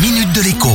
minute de l'écho.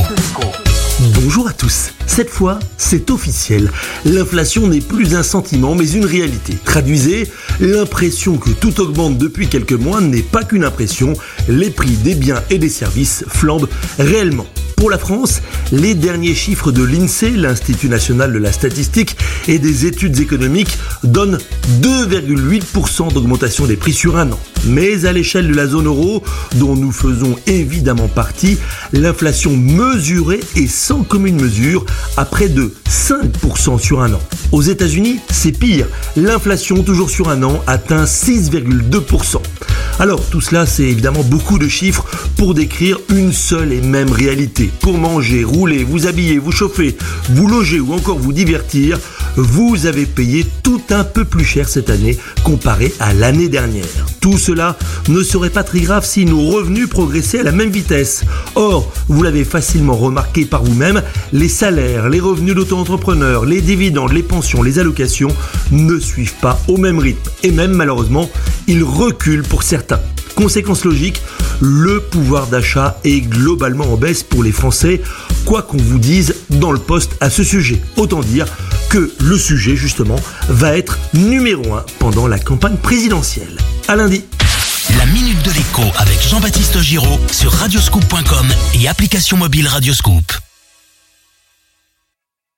Bonjour à tous. Cette fois, c'est officiel. L'inflation n'est plus un sentiment, mais une réalité. Traduisez, l'impression que tout augmente depuis quelques mois n'est pas qu'une impression. Les prix des biens et des services flambent réellement. Pour la France, les derniers chiffres de l'INSEE, l'Institut national de la statistique et des études économiques, donnent 2,8% d'augmentation des prix sur un an. Mais à l'échelle de la zone euro, dont nous faisons évidemment partie, l'inflation mesurée est sans commune mesure à près de 5% sur un an. Aux États-Unis, c'est pire. L'inflation, toujours sur un an, atteint 6,2%. Alors tout cela, c'est évidemment beaucoup de chiffres pour décrire une seule et même réalité. Pour manger, rouler, vous habiller, vous chauffer, vous loger ou encore vous divertir, vous avez payé tout un peu plus cher cette année comparé à l'année dernière. Tout cela ne serait pas très grave si nos revenus progressaient à la même vitesse. Or, vous l'avez facilement remarqué par vous-même, les salaires, les revenus d'auto-entrepreneurs, les dividendes, les pensions, les allocations ne suivent pas au même rythme. Et même malheureusement, ils reculent pour certains. Conséquence logique, le pouvoir d'achat est globalement en baisse pour les Français, quoi qu'on vous dise dans le poste à ce sujet. Autant dire que le sujet, justement, va être numéro 1 pendant la campagne présidentielle. À lundi. La minute de l'écho avec Jean-Baptiste Giraud sur radioscoop.com et application mobile Radioscoop.